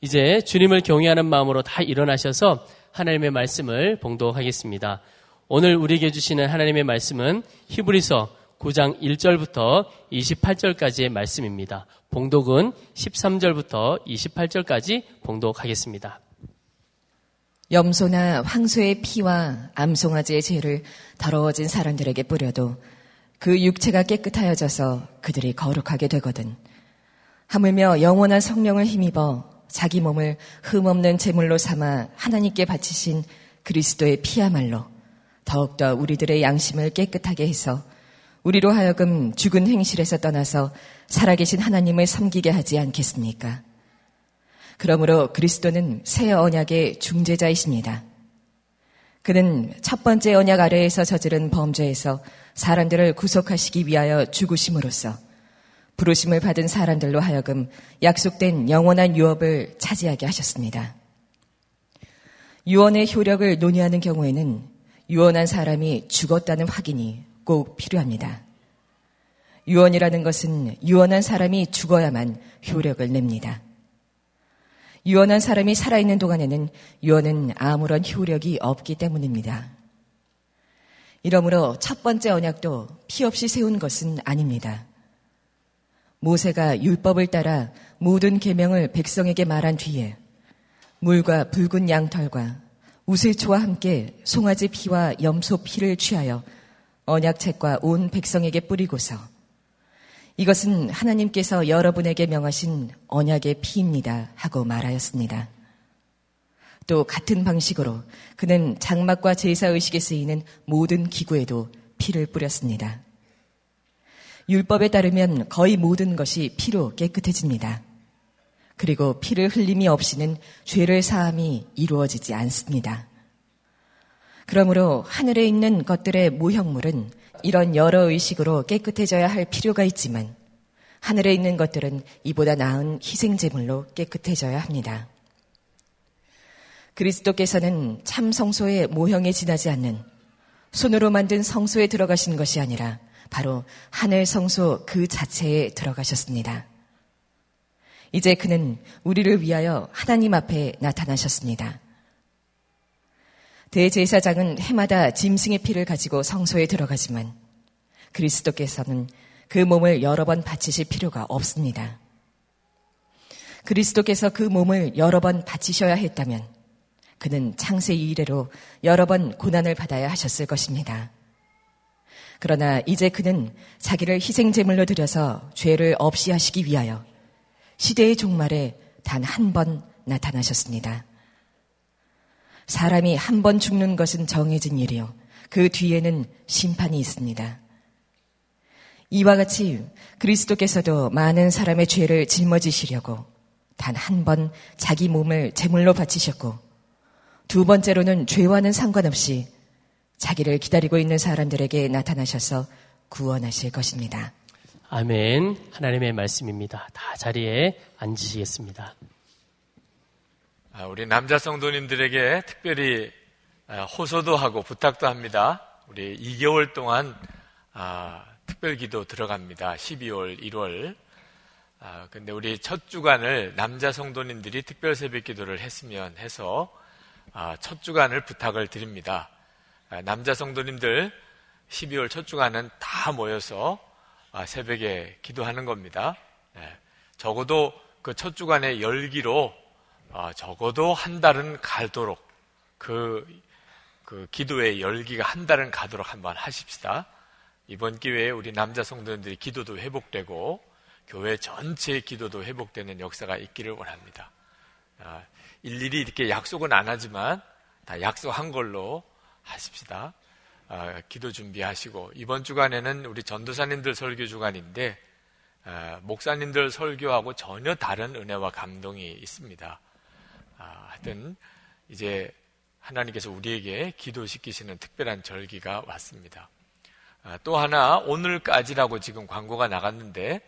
이제 주님을 경외하는 마음으로 다 일어나셔서 하나님의 말씀을 봉독하겠습니다. 오늘 우리에게 주시는 하나님의 말씀은 히브리서 9장 1절부터 28절까지의 말씀입니다. 봉독은 13절부터 28절까지 봉독하겠습니다. 염소나 황소의 피와 암송아지의 죄를 더러워진 사람들에게 뿌려도 그 육체가 깨끗하여져서 그들이 거룩하게 되거든. 하물며 영원한 성령을 힘입어 자기 몸을 흠없는 제물로 삼아 하나님께 바치신 그리스도의 피야말로 더욱더 우리들의 양심을 깨끗하게 해서 우리로 하여금 죽은 행실에서 떠나서 살아계신 하나님을 섬기게 하지 않겠습니까? 그러므로 그리스도는 새 언약의 중재자이십니다. 그는 첫 번째 언약 아래에서 저지른 범죄에서 사람들을 구속하시기 위하여 죽으심으로써 부르심을 받은 사람들로 하여금 약속된 영원한 유업을 차지하게 하셨습니다. 유언의 효력을 논의하는 경우에는 유언한 사람이 죽었다는 확인이 꼭 필요합니다. 유언이라는 것은 유언한 사람이 죽어야만 효력을 냅니다. 유언한 사람이 살아있는 동안에는 유언은 아무런 효력이 없기 때문입니다. 이러므로 첫 번째 언약도 피 없이 세운 것은 아닙니다. 모세가 율법을 따라 모든 계명을 백성에게 말한 뒤에 물과 붉은 양털과 우슬초와 함께 송아지 피와 염소 피를 취하여 언약책과 온 백성에게 뿌리고서 이것은 하나님께서 여러분에게 명하신 언약의 피입니다 하고 말하였습니다. 또 같은 방식으로 그는 장막과 제사의식에 쓰이는 모든 기구에도 피를 뿌렸습니다. 율법에 따르면 거의 모든 것이 피로 깨끗해집니다. 그리고 피를 흘림이 없이는 죄를 사함이 이루어지지 않습니다. 그러므로 하늘에 있는 것들의 모형물은 이런 여러 의식으로 깨끗해져야 할 필요가 있지만 하늘에 있는 것들은 이보다 나은 희생제물로 깨끗해져야 합니다. 그리스도께서는 참 성소의 모형에 지나지 않는 손으로 만든 성소에 들어가신 것이 아니라 바로 하늘 성소 그 자체에 들어가셨습니다. 이제 그는 우리를 위하여 하나님 앞에 나타나셨습니다. 대제사장은 해마다 짐승의 피를 가지고 성소에 들어가지만 그리스도께서는 그 몸을 여러 번 바치실 필요가 없습니다. 그리스도께서 그 몸을 여러 번 바치셔야 했다면 그는 창세 이래로 여러 번 고난을 받아야 하셨을 것입니다. 그러나 이제 그는 자기를 희생제물로 들여서 죄를 없이 하시기 위하여 시대의 종말에 단 한 번 나타나셨습니다. 사람이 한 번 죽는 것은 정해진 일이요. 그 뒤에는 심판이 있습니다. 이와 같이 그리스도께서도 많은 사람의 죄를 짊어지시려고 단 한 번 자기 몸을 제물로 바치셨고 두 번째로는 죄와는 상관없이 자기를 기다리고 있는 사람들에게 나타나셔서 구원하실 것입니다. 아멘. 하나님의 말씀입니다. 다 자리에 앉으시겠습니다. 아, 우리 남자 성도님들에게 특별히 아, 호소도 하고 부탁도 합니다. 우리 2개월 동안 아, 특별 기도 들어갑니다. 12월, 1월. 근데 우리 첫 주간을 남자 성도님들이 특별 새벽 기도를 했으면 해서 첫 주간을 부탁을 드립니다. 아, 남자 성도님들 12월 첫 주간은 다 모여서 아, 새벽에 기도하는 겁니다. 예, 적어도 그 첫 주간의 열기로 아, 적어도 한 달은 가도록 그, 그 기도의 열기가 한 달은 가도록 한번 하십시다. 이번 기회에 우리 남자 성도님들이 기도도 회복되고 교회 전체의 기도도 회복되는 역사가 있기를 원합니다. 일일이 이렇게 약속은 안 하지만 다 약속한 걸로 하십시다. 아, 기도 준비하시고 이번 주간에는 우리 전도사님들 설교 주간인데 아, 목사님들 설교하고 전혀 다른 은혜와 감동이 있습니다. 아, 하여튼 이제 하나님께서 우리에게 기도시키시는 특별한 절기가 왔습니다. 아, 또 하나 오늘까지라고 지금 광고가 나갔는데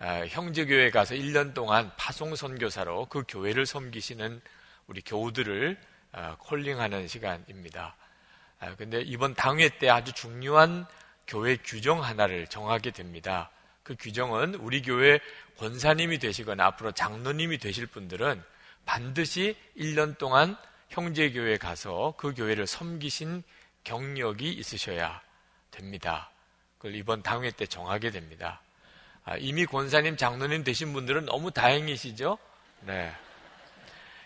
아, 형제교회 가서 1년 동안 파송 선교사로 그 교회를 섬기시는 우리 교우들을 아, 콜링하는 시간입니다. 아, 근데 이번 당회 때 아주 중요한 교회 규정 하나를 정하게 됩니다. 그 규정은 우리 교회 권사님이 되시거나 앞으로 장로님이 되실 분들은 반드시 1년 동안 형제 교회에 가서 그 교회를 섬기신 경력이 있으셔야 됩니다. 그걸 이번 당회 때 정하게 됩니다. 아, 이미 권사님, 장로님 되신 분들은 너무 다행이시죠? 네.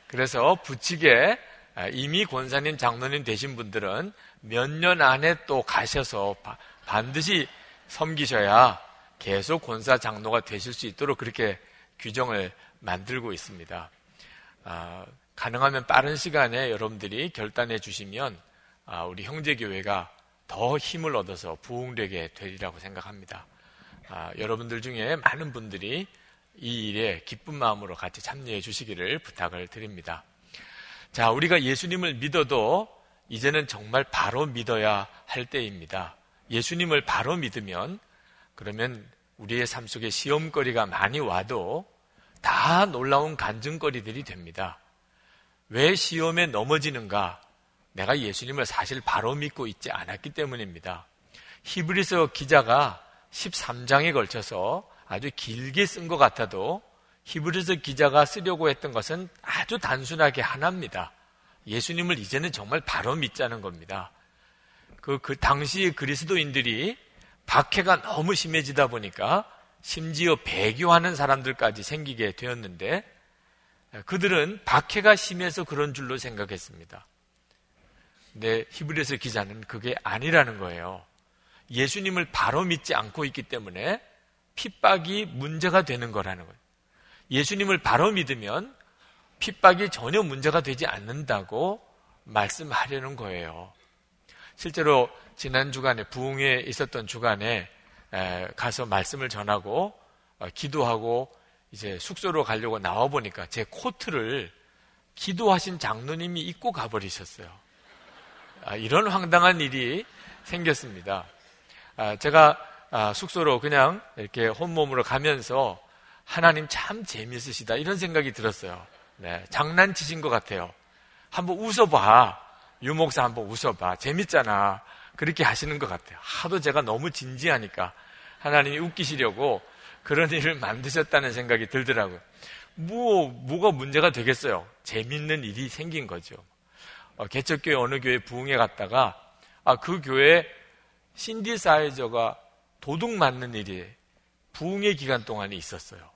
그래서 부칙에 아, 이미 권사님, 장로님 되신 분들은 몇 년 안에 또 가셔서 반드시 섬기셔야 계속 권사 장로가 되실 수 있도록 그렇게 규정을 만들고 있습니다. 아, 가능하면 빠른 시간에 여러분들이 결단해 주시면 아, 우리 형제교회가 더 힘을 얻어서 부흥되게 되리라고 생각합니다. 아, 여러분들 중에 많은 분들이 이 일에 기쁜 마음으로 같이 참여해 주시기를 부탁을 드립니다. 자, 우리가 예수님을 믿어도 이제는 정말 바로 믿어야 할 때입니다. 예수님을 바로 믿으면 그러면 우리의 삶 속에 시험거리가 많이 와도 다 놀라운 간증거리들이 됩니다. 왜 시험에 넘어지는가? 내가 예수님을 사실 바로 믿고 있지 않았기 때문입니다. 히브리서 기자가 13장에 걸쳐서 아주 길게 쓴 것 같아도 히브리서 기자가 쓰려고 했던 것은 아주 단순하게 하나입니다. 예수님을 이제는 정말 바로 믿자는 겁니다. 그, 그 당시의 그리스도인들이 박해가 너무 심해지다 보니까 심지어 배교하는 사람들까지 생기게 되었는데 그들은 박해가 심해서 그런 줄로 생각했습니다. 근데 히브리서 기자는 그게 아니라는 거예요. 예수님을 바로 믿지 않고 있기 때문에 핍박이 문제가 되는 거라는 거예요. 예수님을 바로 믿으면 핍박이 전혀 문제가 되지 않는다고 말씀하려는 거예요. 실제로 지난 주간에 부흥에 있었던 주간에 가서 말씀을 전하고 어, 기도하고 이제 숙소로 가려고 나와 보니까 제 코트를 기도하신 장로님이 입고 가버리셨어요. 아, 이런 황당한 일이 생겼습니다. 아, 제가 아, 숙소로 그냥 이렇게 혼몸으로 가면서 하나님 참 재미있으시다 이런 생각이 들었어요. 네, 장난치신 것 같아요. 한번 웃어봐. 유목사 한번 웃어봐. 재밌잖아. 그렇게 하시는 것 같아요. 하도 제가 너무 진지하니까 하나님이 웃기시려고 그런 일을 만드셨다는 생각이 들더라고요. 뭐, 뭐가 문제가 되겠어요? 재밌는 일이 생긴 거죠. 어, 개척교회 어느 교회 부흥회 갔다가, 아, 그 교회 신디사이저가 도둑 맞는 일이 부흥회 기간 동안에 있었어요.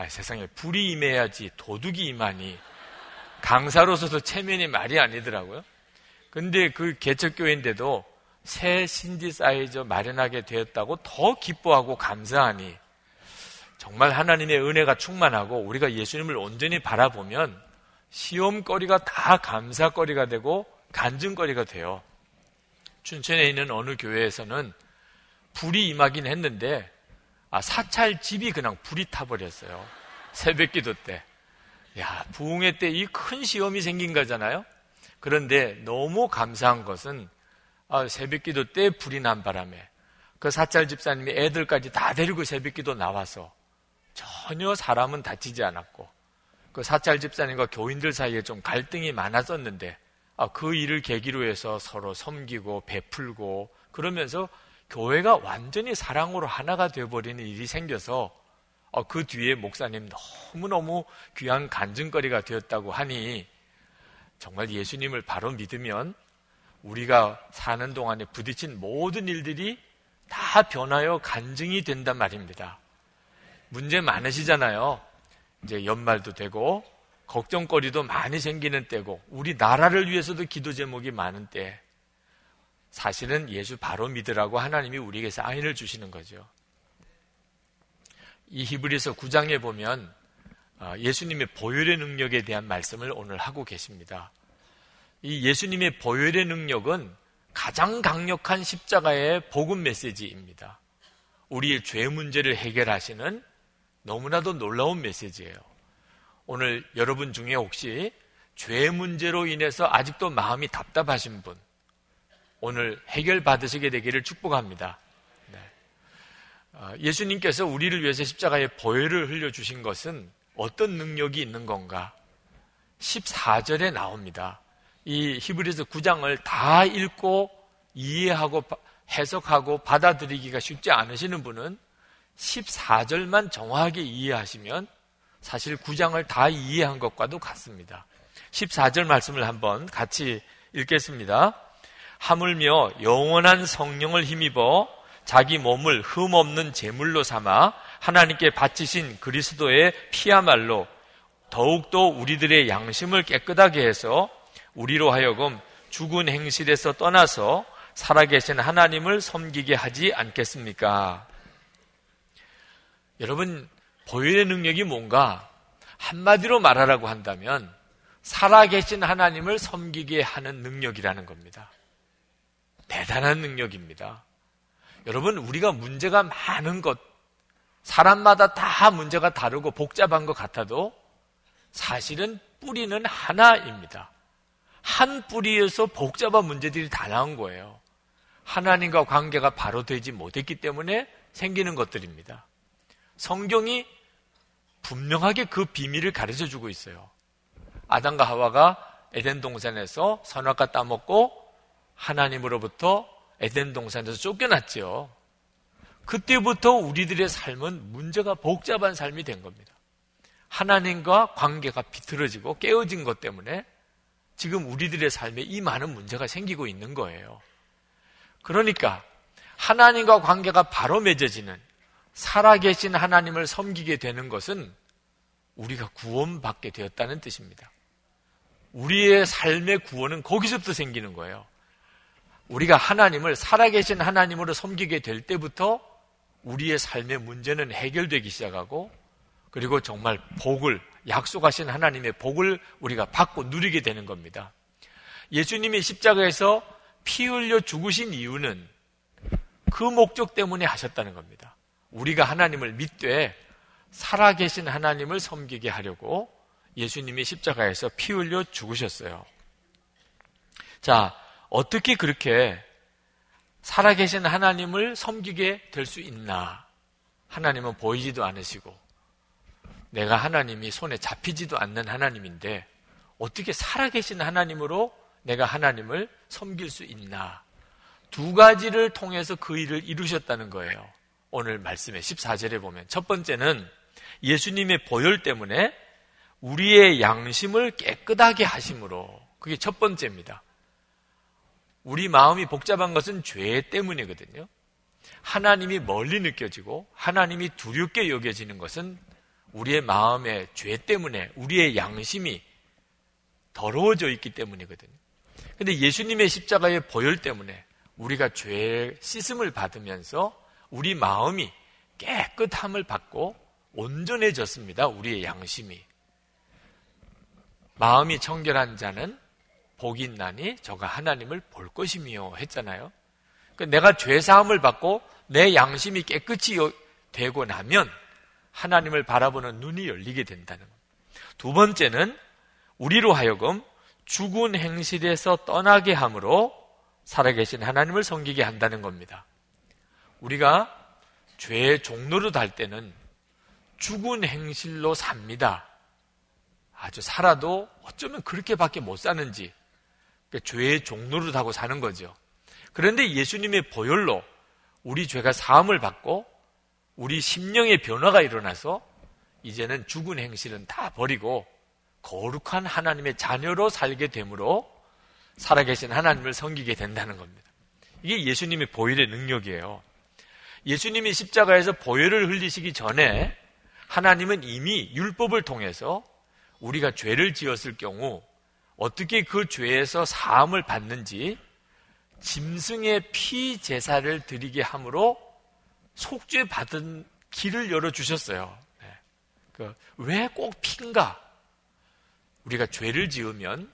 아, 세상에 불이 임해야지 도둑이 임하니 강사로서도 체면이 말이 아니더라고요. 근데 그 개척교회인데도 새 신디사이저 마련하게 되었다고 더 기뻐하고 감사하니 정말 하나님의 은혜가 충만하고 우리가 예수님을 온전히 바라보면 시험거리가 다 감사거리가 되고 간증거리가 돼요. 춘천에 있는 어느 교회에서는 불이 임하긴 했는데 아, 사찰 집이 그냥 불이 타버렸어요. 새벽 기도 때. 야, 부흥회 때 이 큰 시험이 생긴 거잖아요? 그런데 너무 감사한 것은 아, 새벽 기도 때 불이 난 바람에 그 사찰 집사님이 애들까지 다 데리고 새벽 기도 나와서 전혀 사람은 다치지 않았고 그 사찰 집사님과 교인들 사이에 좀 갈등이 많았었는데 아, 그 일을 계기로 해서 서로 섬기고 베풀고 그러면서 교회가 완전히 사랑으로 하나가 되어버리는 일이 생겨서 아, 그 뒤에 목사님 너무너무 귀한 간증거리가 되었다고 하니 정말 예수님을 바로 믿으면 우리가 사는 동안에 부딪힌 모든 일들이 다 변하여 간증이 된단 말입니다. 문제 많으시잖아요. 이제 연말도 되고 걱정거리도 많이 생기는 때고 우리 나라를 위해서도 기도 제목이 많은 때 사실은 예수 바로 믿으라고 하나님이 우리에게 사인을 주시는 거죠. 이 히브리서 9장에 보면 어, 예수님의 보혈의 능력에 대한 말씀을 오늘 하고 계십니다. 이 예수님의 보혈의 능력은 가장 강력한 십자가의 복음 메시지입니다. 우리의 죄 문제를 해결하시는 너무나도 놀라운 메시지예요. 오늘 여러분 중에 혹시 죄 문제로 인해서 아직도 마음이 답답하신 분, 오늘 해결 받으시게 되기를 축복합니다. 네. 어, 예수님께서 우리를 위해서 십자가에 보혈을 흘려주신 것은 어떤 능력이 있는 건가? 14절에 나옵니다. 이 히브리서 9장을 다 읽고 이해하고 해석하고 받아들이기가 쉽지 않으시는 분은 14절만 정확하게 이해하시면 사실 9장을 다 이해한 것과도 같습니다. 14절 말씀을 한번 같이 읽겠습니다. 하물며 영원한 성령을 힘입어 자기 몸을 흠없는 제물로 삼아 하나님께 바치신 그리스도의 피야말로 더욱더 우리들의 양심을 깨끗하게 해서 우리로 하여금 죽은 행실에서 떠나서 살아계신 하나님을 섬기게 하지 않겠습니까? 여러분, 보혈의 능력이 뭔가 한마디로 말하라고 한다면 살아계신 하나님을 섬기게 하는 능력이라는 겁니다. 대단한 능력입니다. 여러분, 우리가 문제가 많은 것, 사람마다 다 문제가 다르고 복잡한 것 같아도 사실은 뿌리는 하나입니다. 한 뿌리에서 복잡한 문제들이 다 나온 거예요. 하나님과 관계가 바로 되지 못했기 때문에 생기는 것들입니다. 성경이 분명하게 그 비밀을 가르쳐 주고 있어요. 아담과 하와가 에덴 동산에서 선악과 따먹고 하나님으로부터 에덴 동산에서 쫓겨났지요. 그때부터 우리들의 삶은 문제가 복잡한 삶이 된 겁니다. 하나님과 관계가 비틀어지고 깨어진 것 때문에 지금 우리들의 삶에 이 많은 문제가 생기고 있는 거예요. 그러니까 하나님과 관계가 바로 맺어지는 살아계신 하나님을 섬기게 되는 것은 우리가 구원받게 되었다는 뜻입니다. 우리의 삶의 구원은 거기서부터 생기는 거예요. 우리가 하나님을 살아계신 하나님으로 섬기게 될 때부터 우리의 삶의 문제는 해결되기 시작하고 그리고 정말 복을 약속하신 하나님의 복을 우리가 받고 누리게 되는 겁니다. 예수님이 십자가에서 피 흘려 죽으신 이유는 그 목적 때문에 하셨다는 겁니다. 우리가 하나님을 믿되 살아계신 하나님을 섬기게 하려고 예수님이 십자가에서 피 흘려 죽으셨어요. 자, 어떻게 그렇게 살아계신 하나님을 섬기게 될 수 있나? 하나님은 보이지도 않으시고, 내가 하나님이 손에 잡히지도 않는 하나님인데, 어떻게 살아계신 하나님으로 내가 하나님을 섬길 수 있나? 두 가지를 통해서 그 일을 이루셨다는 거예요. 오늘 말씀의 14절에 보면. 첫 번째는 예수님의 보혈 때문에 우리의 양심을 깨끗하게 하심으로. 그게 첫 번째입니다. 우리 마음이 복잡한 것은 죄 때문이거든요. 하나님이 멀리 느껴지고 하나님이 두렵게 여겨지는 것은 우리의 마음의 죄 때문에 우리의 양심이 더러워져 있기 때문이거든요. 근데 예수님의 십자가의 보혈 때문에 우리가 죄의 씻음을 받으면서 우리 마음이 깨끗함을 받고 온전해졌습니다. 우리의 양심이. 마음이 청결한 자는 복이 있나니 저가 하나님을 볼 것이며 했잖아요. 그러니까 내가 죄 사함을 받고 내 양심이 깨끗이 되고 나면 하나님을 바라보는 눈이 열리게 된다는 겁니다. 두 번째는 우리로 하여금 죽은 행실에서 떠나게 함으로 살아계신 하나님을 섬기게 한다는 겁니다. 우리가 죄의 종로로 달 때는 죽은 행실로 삽니다. 아주 살아도 어쩌면 그렇게밖에 못 사는지 그러니까 죄의 종로를 타고 사는 거죠. 그런데 예수님의 보혈로 우리 죄가 사함을 받고 우리 심령의 변화가 일어나서 이제는 죽은 행실은 다 버리고 거룩한 하나님의 자녀로 살게 되므로 살아계신 하나님을 섬기게 된다는 겁니다. 이게 예수님의 보혈의 능력이에요. 예수님이 십자가에서 보혈을 흘리시기 전에 하나님은 이미 율법을 통해서 우리가 죄를 지었을 경우 어떻게 그 죄에서 사함을 받는지 짐승의 피 제사를 드리게 함으로 속죄 받은 길을 열어 주셨어요. 네. 그 왜꼭 피인가? 우리가 죄를 지으면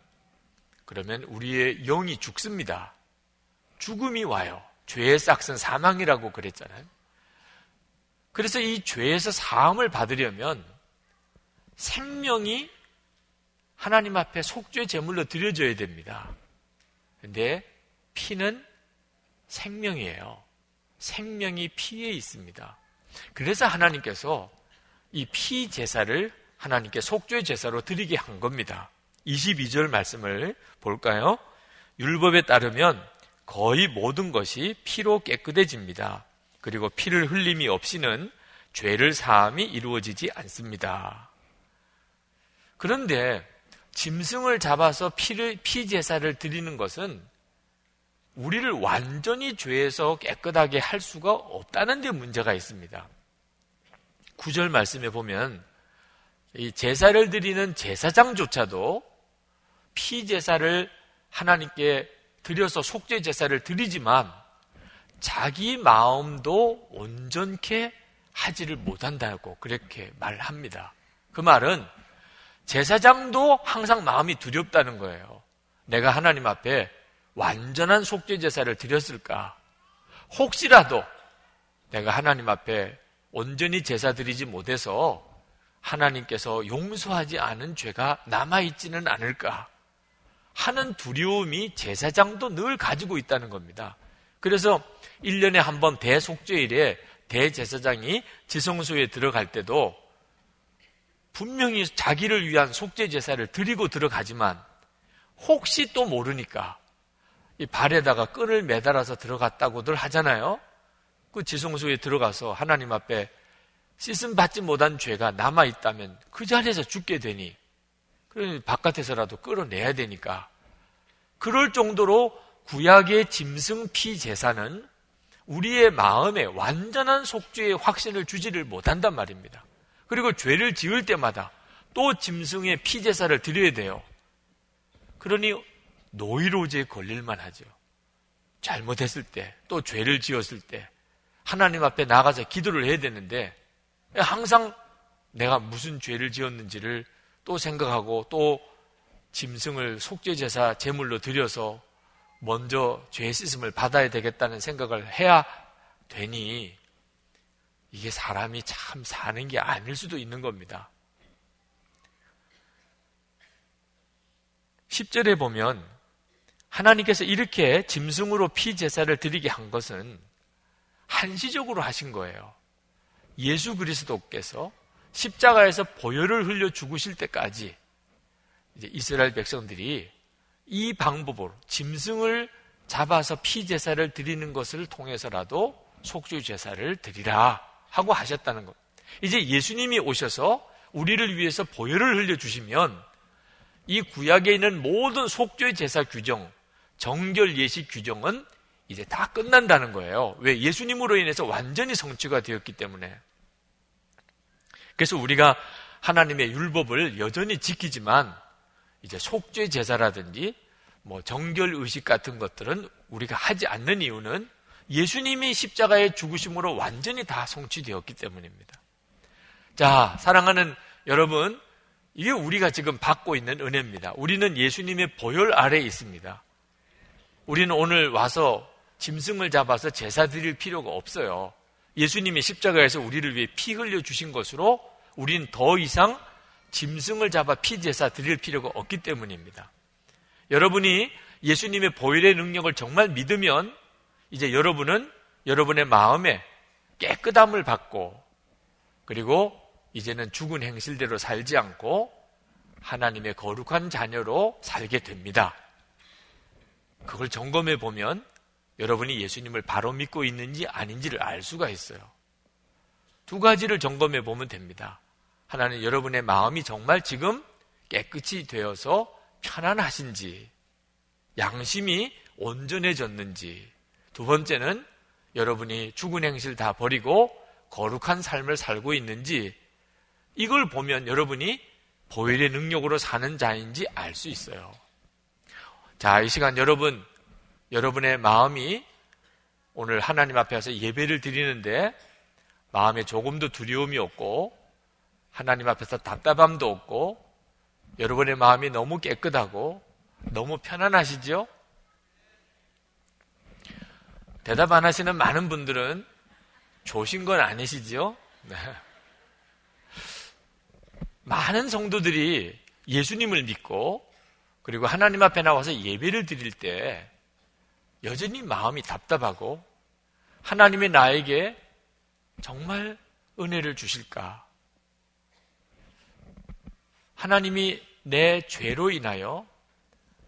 그러면 우리의 영이 죽습니다. 죽음이 와요. 죄의 싹은 사망이라고 그랬잖아요. 그래서 이 죄에서 사함을 받으려면 생명이 하나님 앞에 속죄 제물로 드려져야 됩니다. 근데 피는 생명이에요. 생명이 피에 있습니다. 그래서 하나님께서 이 피 제사를 하나님께 속죄 제사로 드리게 한 겁니다. 22절 말씀을 볼까요? 율법에 따르면 거의 모든 것이 피로 깨끗해집니다. 그리고 피를 흘림이 없이는 죄를 사함이 이루어지지 않습니다. 그런데 짐승을 잡아서 피를, 피 제사를 드리는 것은 우리를 완전히 죄에서 깨끗하게 할 수가 없다는 데 문제가 있습니다. 구절 말씀에 보면 이 제사를 드리는 제사장조차도 피 제사를 하나님께 드려서 속죄 제사를 드리지만 자기 마음도 온전케 하지를 못한다고 그렇게 말합니다. 그 말은 제사장도 항상 마음이 두렵다는 거예요. 내가 하나님 앞에 완전한 속죄 제사를 드렸을까? 혹시라도 내가 하나님 앞에 온전히 제사 드리지 못해서 하나님께서 용서하지 않은 죄가 남아있지는 않을까 하는 두려움이 제사장도 늘 가지고 있다는 겁니다. 그래서 1년에 한 번 대속죄일에 대제사장이 지성소에 들어갈 때도 분명히 자기를 위한 속죄 제사를 드리고 들어가지만 혹시 또 모르니까 이 발에다가 끈을 매달아서 들어갔다고들 하잖아요. 그 지성소에 들어가서 하나님 앞에 씻음 받지 못한 죄가 남아 있다면 그 자리에서 죽게 되니 그러니 바깥에서라도 끌어내야 되니까 그럴 정도로 구약의 짐승 피 제사는 우리의 마음에 완전한 속죄의 확신을 주지를 못한단 말입니다. 그리고 죄를 지을 때마다 또 짐승의 피 제사를 드려야 돼요. 그러니 노이로제에 걸릴만 하죠. 잘못했을 때, 또 죄를 지었을 때, 하나님 앞에 나가서 기도를 해야 되는데, 항상 내가 무슨 죄를 지었는지를 또 생각하고 또 짐승을 속죄제사 제물로 드려서 먼저 죄 씻음을 받아야 되겠다는 생각을 해야 되니 이게 사람이 참 사는 게 아닐 수도 있는 겁니다. 10절에 보면 하나님께서 이렇게 짐승으로 피 제사를 드리게 한 것은 한시적으로 하신 거예요. 예수 그리스도께서 십자가에서 보혈을 흘려 죽으실 때까지 이스라엘 백성들이 이 방법으로 짐승을 잡아서 피 제사를 드리는 것을 통해서라도 속죄 제사를 드리라 하고 하셨다는 것. 이제 예수님이 오셔서 우리를 위해서 보혈을 흘려 주시면 이 구약에 있는 모든 속죄 제사 규정, 정결 예식 규정은 이제 다 끝난다는 거예요. 왜 예수님으로 인해서 완전히 성취가 되었기 때문에. 그래서 우리가 하나님의 율법을 여전히 지키지만 이제 속죄 제사라든지 뭐 정결 의식 같은 것들은 우리가 하지 않는 이유는 예수님이 십자가의 죽으심으로 완전히 다 성취되었기 때문입니다. 자, 사랑하는 여러분, 이게 우리가 지금 받고 있는 은혜입니다. 우리는 예수님의 보혈 아래에 있습니다. 우리는 오늘 와서 짐승을 잡아서 제사 드릴 필요가 없어요. 예수님이 십자가에서 우리를 위해 피 흘려 주신 것으로 우린 더 이상 짐승을 잡아 피 제사 드릴 필요가 없기 때문입니다. 여러분이 예수님의 보혈의 능력을 정말 믿으면 이제 여러분은 여러분의 마음에 깨끗함을 받고 그리고 이제는 죽은 행실대로 살지 않고 하나님의 거룩한 자녀로 살게 됩니다. 그걸 점검해 보면 여러분이 예수님을 바로 믿고 있는지 아닌지를 알 수가 있어요. 두 가지를 점검해 보면 됩니다. 하나는 여러분의 마음이 정말 지금 깨끗이 되어서 편안하신지, 양심이 온전해졌는지, 두 번째는 여러분이 죽은 행실 다 버리고 거룩한 삶을 살고 있는지, 이걸 보면 여러분이 보혈의 능력으로 사는 자인지 알 수 있어요. 자, 이 시간 여러분, 여러분의 마음이 오늘 하나님 앞에 서 예배를 드리는데 마음에 조금도 두려움이 없고 하나님 앞에서 답답함도 없고 여러분의 마음이 너무 깨끗하고 너무 편안하시죠? 대답 안 하시는 많은 분들은 조신 건 아니시죠? 네. 많은 성도들이 예수님을 믿고 그리고 하나님 앞에 나와서 예배를 드릴 때 여전히 마음이 답답하고 하나님이 나에게 정말 은혜를 주실까? 하나님이 내 죄로 인하여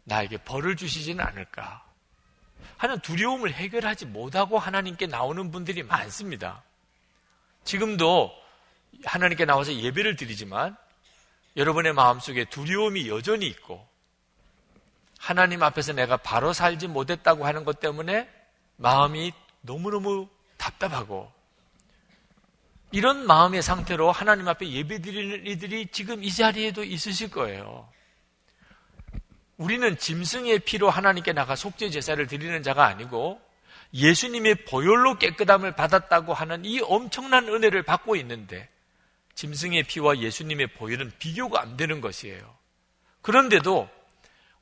나에게 벌을 주시지는 않을까? 하는 두려움을 해결하지 못하고 하나님께 나오는 분들이 많습니다. 지금도 하나님께 나와서 예배를 드리지만 여러분의 마음속에 두려움이 여전히 있고 하나님 앞에서 내가 바로 살지 못했다고 하는 것 때문에 마음이 너무너무 답답하고 이런 마음의 상태로 하나님 앞에 예배 드리는 이들이 지금 이 자리에도 있으실 거예요. 우리는 짐승의 피로 하나님께 나가 속죄 제사를 드리는 자가 아니고 예수님의 보혈로 깨끗함을 받았다고 하는 이 엄청난 은혜를 받고 있는데 짐승의 피와 예수님의 보혈은 비교가 안 되는 것이에요. 그런데도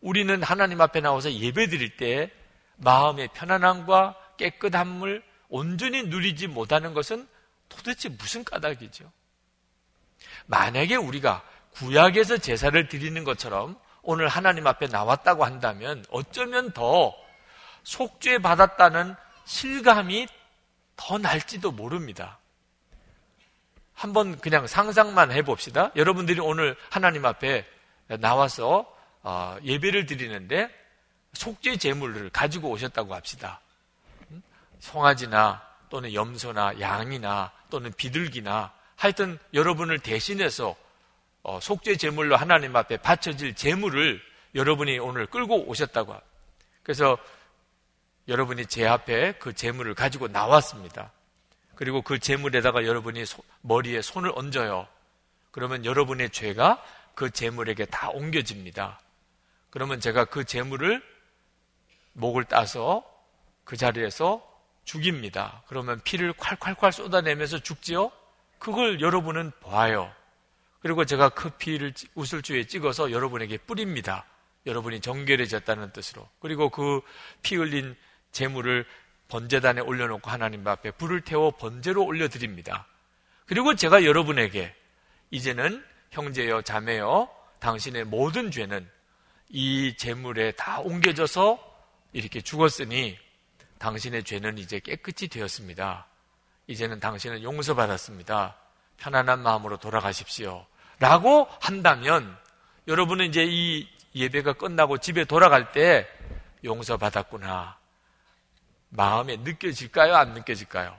우리는 하나님 앞에 나와서 예배 드릴 때 마음의 편안함과 깨끗함을 온전히 누리지 못하는 것은 도대체 무슨 까닭이죠? 만약에 우리가 구약에서 제사를 드리는 것처럼 오늘 하나님 앞에 나왔다고 한다면 어쩌면 더 속죄 받았다는 실감이 더 날지도 모릅니다. 한번 그냥 상상만 해봅시다. 여러분들이 오늘 하나님 앞에 나와서 어, 예배를 드리는데 속죄 제물을 가지고 오셨다고 합시다. 송아지나 또는 염소나 양이나 또는 비둘기나 하여튼 여러분을 대신해서 어, 속죄 제물로 하나님 앞에 바쳐질 제물을 여러분이 오늘 끌고 오셨다고. 그래서 여러분이 제 앞에 그 제물을 가지고 나왔습니다. 그리고 그 제물에다가 여러분이 머리에 손을 얹어요. 그러면 여러분의 죄가 그 제물에게 다 옮겨집니다. 그러면 제가 그 제물을 목을 따서 그 자리에서 죽입니다. 그러면 피를 콸콸콸 쏟아내면서 죽지요? 그걸 여러분은 봐요. 그리고 제가 그 피를 우슬주에 찍어서 여러분에게 뿌립니다. 여러분이 정결해졌다는 뜻으로. 그리고 그 피 흘린 재물을 번제단에 올려놓고 하나님 앞에 불을 태워 번제로 올려드립니다. 그리고 제가 여러분에게 이제는 형제여 자매여 당신의 모든 죄는 이 재물에 다 옮겨져서 이렇게 죽었으니 당신의 죄는 이제 깨끗이 되었습니다. 이제는 당신은 용서받았습니다. 편안한 마음으로 돌아가십시오. 라고 한다면 여러분은 이제 이 예배가 끝나고 집에 돌아갈 때 용서받았구나. 마음에 느껴질까요? 안 느껴질까요?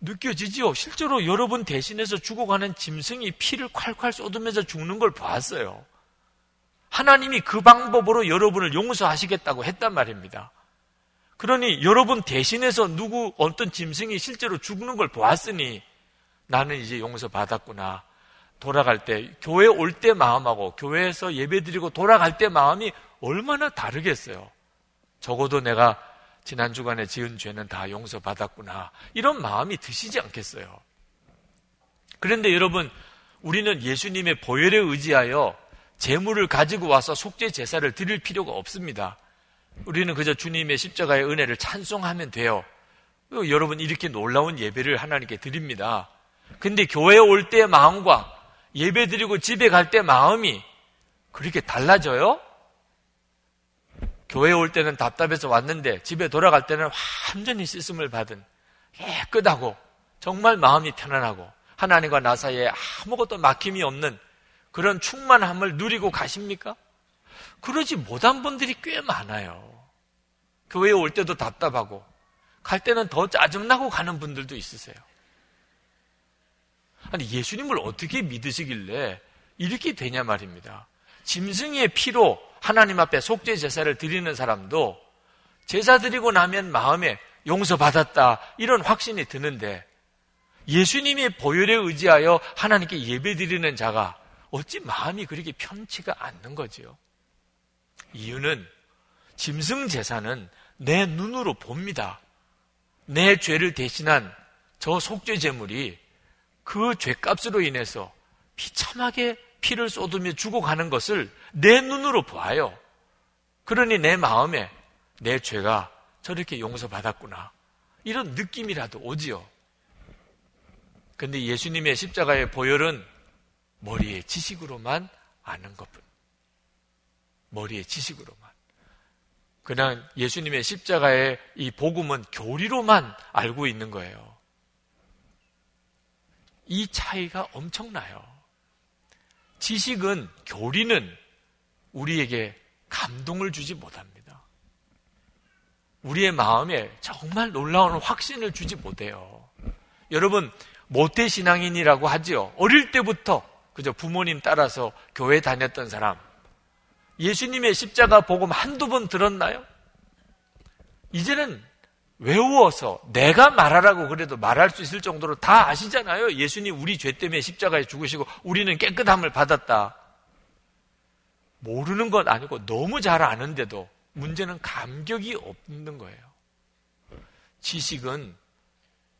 느껴지지요. 실제로 여러분 대신해서 죽어가는 짐승이 피를 콸콸 쏟으면서 죽는 걸 봤어요. 하나님이 그 방법으로 여러분을 용서하시겠다고 했단 말입니다. 그러니 여러분 대신해서 누구 어떤 짐승이 실제로 죽는 걸 보았으니 나는 이제 용서받았구나. 돌아갈 때 교회 올 때 마음하고 교회에서 예배 드리고 돌아갈 때 마음이 얼마나 다르겠어요. 적어도 내가 지난 주간에 지은 죄는 다 용서받았구나. 이런 마음이 드시지 않겠어요. 그런데 여러분, 우리는 예수님의 보혈에 의지하여 재물을 가지고 와서 속죄 제사를 드릴 필요가 없습니다. 우리는 그저 주님의 십자가의 은혜를 찬송하면 돼요. 여러분 이렇게 놀라운 예배를 하나님께 드립니다. 근데 교회에 올때 마음과 예배 드리고 집에 갈 때 마음이 그렇게 달라져요? 교회 올 때는 답답해서 왔는데 집에 돌아갈 때는 완전히 씻음을 받은 깨끗하고 정말 마음이 편안하고 하나님과 나 사이에 아무것도 막힘이 없는 그런 충만함을 누리고 가십니까? 그러지 못한 분들이 꽤 많아요. 교회에 올 때도 답답하고 갈 때는 더 짜증나고 가는 분들도 있으세요. 아니 예수님을 어떻게 믿으시길래 이렇게 되냐 말입니다. 짐승의 피로 하나님 앞에 속죄 제사를 드리는 사람도 제사 드리고 나면 마음에 용서받았다 이런 확신이 드는데 예수님의 보혈에 의지하여 하나님께 예배 드리는 자가 어찌 마음이 그렇게 편치가 않는 거지요. 이유는 짐승 제사는 내 눈으로 봅니다. 내 죄를 대신한 저 속죄 제물이 그 죄값으로 인해서 비참하게 피를 쏟으며 죽어가는 것을 내 눈으로 보아요. 그러니 내 마음에 내 죄가 저렇게 용서받았구나. 이런 느낌이라도 오지요. 근데 예수님의 십자가의 보혈은 머리의 지식으로만 아는 것뿐. 머리의 지식으로만. 그냥 예수님의 십자가의 이 복음은 교리로만 알고 있는 거예요. 이 차이가 엄청나요. 지식은, 교리는 우리에게 감동을 주지 못합니다. 우리의 마음에 정말 놀라운 확신을 주지 못해요. 여러분, 모태 신앙인이라고 하지요. 어릴 때부터 그저 부모님 따라서 교회 다녔던 사람. 예수님의 십자가 복음 한두 번 들었나요? 이제는 외워서 내가 말하라고 그래도 말할 수 있을 정도로 다 아시잖아요. 예수님 우리 죄 때문에 십자가에 죽으시고 우리는 깨끗함을 받았다. 모르는 건 아니고 너무 잘 아는데도 문제는 감격이 없는 거예요. 지식은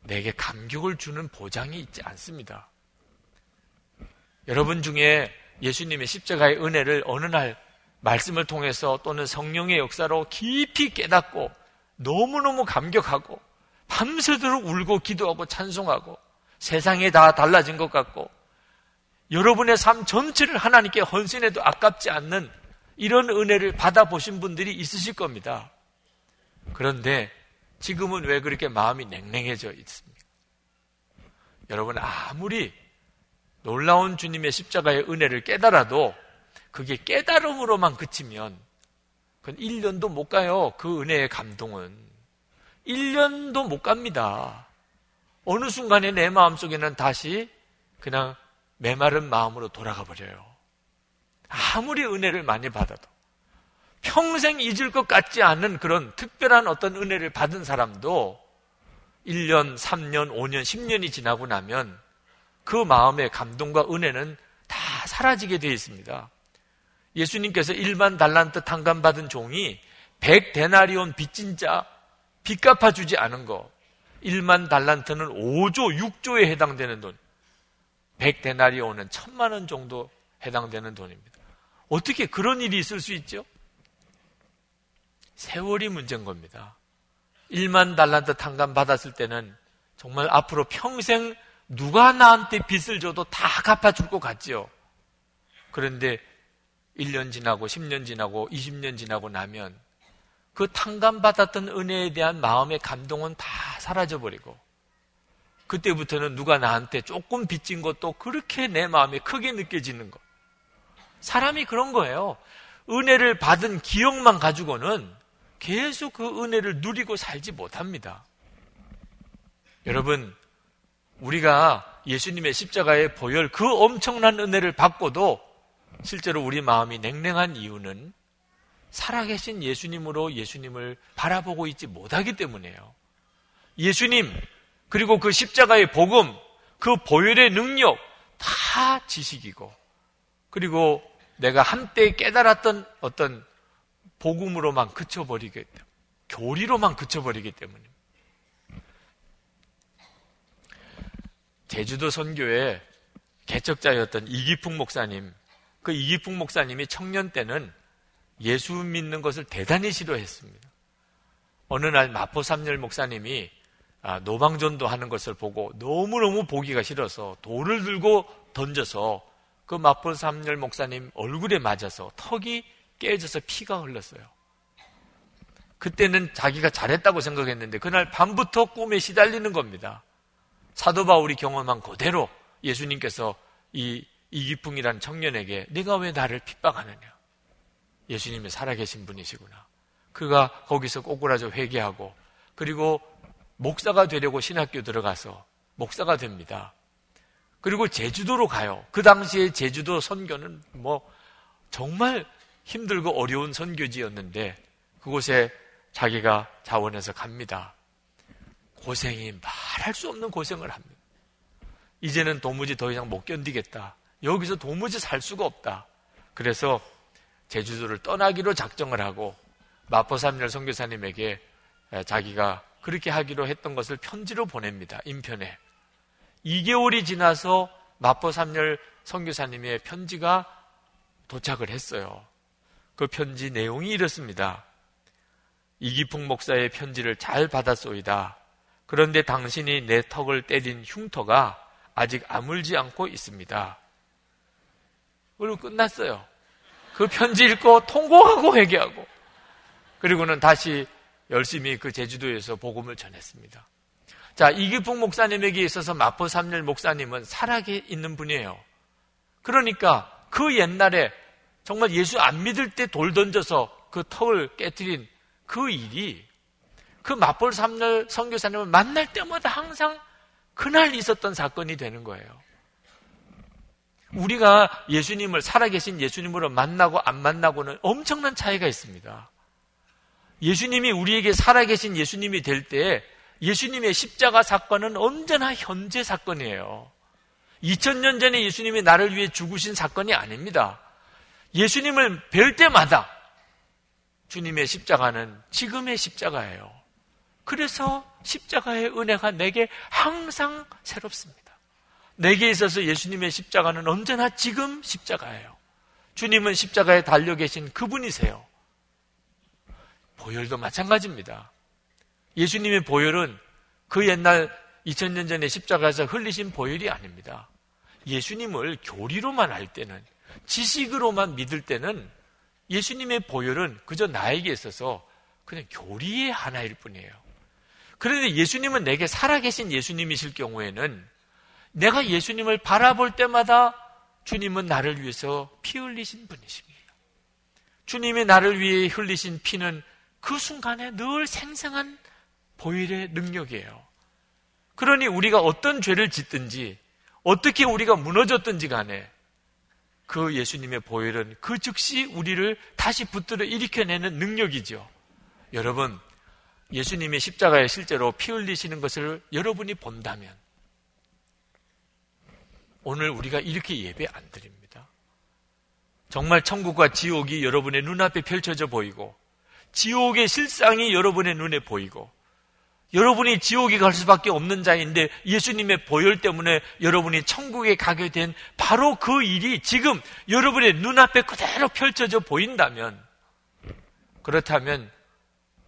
내게 감격을 주는 보장이 있지 않습니다. 여러분 중에 예수님의 십자가의 은혜를 어느 날 말씀을 통해서 또는 성령의 역사로 깊이 깨닫고 너무너무 감격하고 밤새도록 울고 기도하고 찬송하고 세상이 다 달라진 것 같고 여러분의 삶 전체를 하나님께 헌신해도 아깝지 않는 이런 은혜를 받아보신 분들이 있으실 겁니다. 그런데 지금은 왜 그렇게 마음이 냉랭해져 있습니까? 여러분 아무리 놀라운 주님의 십자가의 은혜를 깨달아도 그게 깨달음으로만 그치면 그건 1년도 못 가요. 그 은혜의 감동은. 1년도 못 갑니다. 어느 순간에 내 마음속에는 다시 그냥 메마른 마음으로 돌아가 버려요. 아무리 은혜를 많이 받아도 평생 잊을 것 같지 않은 그런 특별한 어떤 은혜를 받은 사람도 1년, 3년, 5년, 10년이 지나고 나면 그 마음의 감동과 은혜는 다 사라지게 되어 있습니다. 예수님께서 1만 달란트 탕감 받은 종이 100데나리온 빚진 자 빚 갚아주지 않은 거 1만 달란트는 5조, 6조에 해당되는 돈 100데나리온은 천만 원 정도 해당되는 돈입니다. 어떻게 그런 일이 있을 수 있죠? 세월이 문제인 겁니다. 1만 달란트 탕감 받았을 때는 정말 앞으로 평생 누가 나한테 빚을 줘도 다 갚아줄 것 같지요. 그런데 1년 지나고 10년 지나고 20년 지나고 나면 그 탕감 받았던 은혜에 대한 마음의 감동은 다 사라져 버리고 그때부터는 누가 나한테 조금 빚진 것도 그렇게 내 마음에 크게 느껴지는 것. 사람이 그런 거예요. 은혜를 받은 기억만 가지고는 계속 그 은혜를 누리고 살지 못합니다. 여러분, 우리가 예수님의 십자가의 보혈 그 엄청난 은혜를 받고도 실제로 우리 마음이 냉랭한 이유는 살아계신 예수님으로 예수님을 바라보고 있지 못하기 때문이에요. 예수님, 그리고 그 십자가의 복음, 그 보혈의 능력, 다 지식이고, 그리고 내가 한때 깨달았던 어떤 복음으로만 그쳐버리기 때문에, 교리로만 그쳐버리기 때문입니다. 제주도 선교의 개척자였던 이기풍 목사님, 그 이기풍 목사님이 청년 때는 예수 믿는 것을 대단히 싫어했습니다. 어느 날 마포 삼열 목사님이 아, 노방전도 하는 것을 보고 너무너무 보기가 싫어서 돌을 들고 던져서 그 마포 삼열 목사님 얼굴에 맞아서 턱이 깨져서 피가 흘렀어요. 그때는 자기가 잘했다고 생각했는데 그날 밤부터 꿈에 시달리는 겁니다. 사도 바울이 경험한 그대로 예수님께서 이 이기풍이란 청년에게 네가 왜 나를 핍박하느냐? 예수님이 살아계신 분이시구나. 그가 거기서 꼬꾸라져 회개하고 그리고 목사가 되려고 신학교 들어가서 목사가 됩니다. 그리고 제주도로 가요. 그 당시에 제주도 선교는 뭐 정말 힘들고 어려운 선교지였는데 그곳에 자기가 자원해서 갑니다. 고생이 말할 수 없는 고생을 합니다. 이제는 도무지 더 이상 못 견디겠다. 여기서 도무지 살 수가 없다. 그래서 제주도를 떠나기로 작정을 하고 마포 삼열 선교사님에게 자기가 그렇게 하기로 했던 것을 편지로 보냅니다. 인편에. 2개월이 지나서 마포 삼열 선교사님의 편지가 도착을 했어요. 그 편지 내용이 이렇습니다. 이기풍 목사의 편지를 잘 받았소이다. 그런데 당신이 내 턱을 때린 흉터가 아직 아물지 않고 있습니다. 그리고 끝났어요. 그 편지 읽고 통곡하고 회개하고 그리고는 다시 열심히 그 제주도에서 복음을 전했습니다. 자, 이기풍 목사님에게 있어서 마포 삼열 목사님은 살아계 있는 분이에요. 그러니까 그 옛날에 정말 예수 안 믿을 때 돌 던져서 그 턱을 깨뜨린 그 일이 그 마포 삼열 선교사님을 만날 때마다 항상 그날 있었던 사건이 되는 거예요. 우리가 예수님을 살아계신 예수님으로 만나고 안 만나고는 엄청난 차이가 있습니다. 예수님이 우리에게 살아계신 예수님이 될 때 예수님의 십자가 사건은 언제나 현재 사건이에요. 2000년 전에 예수님이 나를 위해 죽으신 사건이 아닙니다. 예수님을 뵐 때마다 주님의 십자가는 지금의 십자가예요. 그래서 십자가의 은혜가 내게 항상 새롭습니다. 내게 있어서 예수님의 십자가는 언제나 지금 십자가예요. 주님은 십자가에 달려 계신 그분이세요. 보혈도 마찬가지입니다. 예수님의 보혈은 그 옛날 2000년 전에 십자가에서 흘리신 보혈이 아닙니다. 예수님을 교리로만 알 때는, 지식으로만 믿을 때는 예수님의 보혈은 그저 나에게 있어서 그냥 교리의 하나일 뿐이에요. 그런데 예수님은 내게 살아계신 예수님이실 경우에는 내가 예수님을 바라볼 때마다 주님은 나를 위해서 피 흘리신 분이십니다. 주님이 나를 위해 흘리신 피는 그 순간에 늘 생생한 보혈의 능력이에요. 그러니 우리가 어떤 죄를 짓든지 어떻게 우리가 무너졌든지 간에 그 예수님의 보혈은 그 즉시 우리를 다시 붙들어 일으켜내는 능력이죠. 여러분, 예수님의 십자가에 실제로 피 흘리시는 것을 여러분이 본다면 오늘 우리가 이렇게 예배 안 드립니다. 정말 천국과 지옥이 여러분의 눈앞에 펼쳐져 보이고 지옥의 실상이 여러분의 눈에 보이고 여러분이 지옥에 갈 수밖에 없는 자인데 예수님의 보혈 때문에 여러분이 천국에 가게 된 바로 그 일이 지금 여러분의 눈앞에 그대로 펼쳐져 보인다면 그렇다면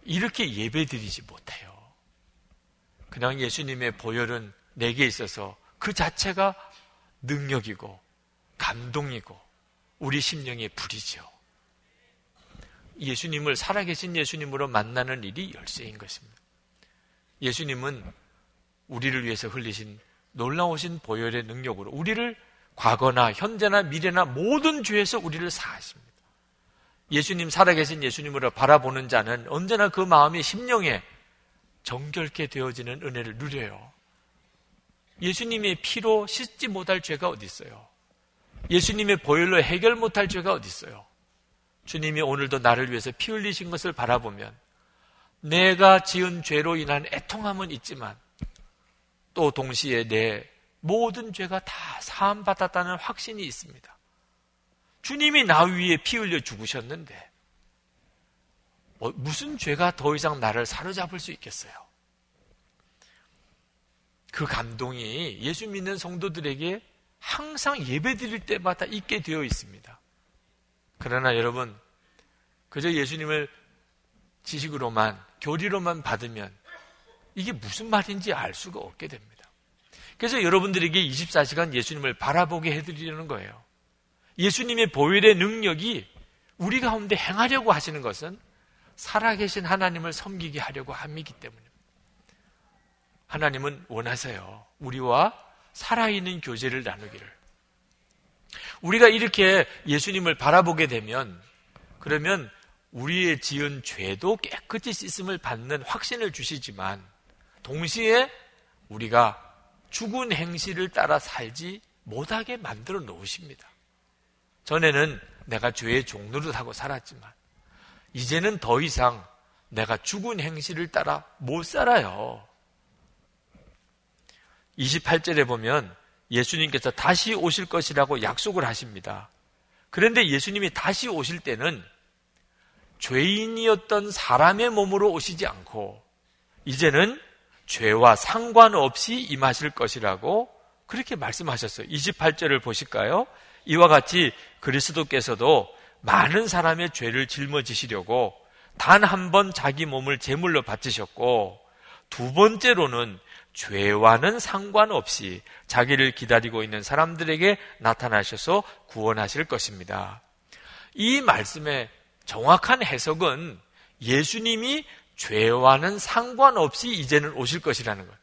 이렇게 예배 드리지 못해요. 그냥 예수님의 보혈은 내게 있어서 그 자체가 능력이고 감동이고 우리 심령의 불이죠. 예수님을 살아계신 예수님으로 만나는 일이 열쇠인 것입니다. 예수님은 우리를 위해서 흘리신 놀라우신 보혈의 능력으로 우리를 과거나 현재나 미래나 모든 죄에서 우리를 사하십니다. 예수님 살아계신 예수님으로 바라보는 자는 언제나 그 마음이 심령에 정결케 되어지는 은혜를 누려요. 예수님의 피로 씻지 못할 죄가 어디 있어요? 예수님의 보혈로 해결 못할 죄가 어디 있어요? 주님이 오늘도 나를 위해서 피 흘리신 것을 바라보면 내가 지은 죄로 인한 애통함은 있지만 또 동시에 내 모든 죄가 다 사함받았다는 확신이 있습니다. 주님이 나 위에 피 흘려 죽으셨는데 뭐 무슨 죄가 더 이상 나를 사로잡을 수 있겠어요? 그 감동이 예수 믿는 성도들에게 항상 예배 드릴 때마다 있게 되어 있습니다. 그러나 여러분, 그저 예수님을 지식으로만, 교리로만 받으면 이게 무슨 말인지 알 수가 없게 됩니다. 그래서 여러분들에게 24시간 예수님을 바라보게 해드리려는 거예요. 예수님의 보혈의 능력이 우리 가운데 행하려고 하시는 것은 살아계신 하나님을 섬기게 하려고 함이기 때문입니다. 하나님은 원하세요. 우리와 살아있는 교제를 나누기를. 우리가 이렇게 예수님을 바라보게 되면 그러면 우리의 지은 죄도 깨끗이 씻음을 받는 확신을 주시지만 동시에 우리가 죽은 행실을 따라 살지 못하게 만들어 놓으십니다. 전에는 내가 죄의 종노릇하고 살았지만 이제는 더 이상 내가 죽은 행실을 따라 못 살아요. 28절에 보면 예수님께서 다시 오실 것이라고 약속을 하십니다. 그런데 예수님이 다시 오실 때는 죄인이었던 사람의 몸으로 오시지 않고 이제는 죄와 상관없이 임하실 것이라고 그렇게 말씀하셨어요. 28절을 보실까요? 이와 같이 그리스도께서도 많은 사람의 죄를 짊어지시려고 단 한 번 자기 몸을 제물로 바치셨고 두 번째로는 죄와는 상관없이 자기를 기다리고 있는 사람들에게 나타나셔서 구원하실 것입니다. 이 말씀의 정확한 해석은 예수님이 죄와는 상관없이 이제는 오실 것이라는 거예요.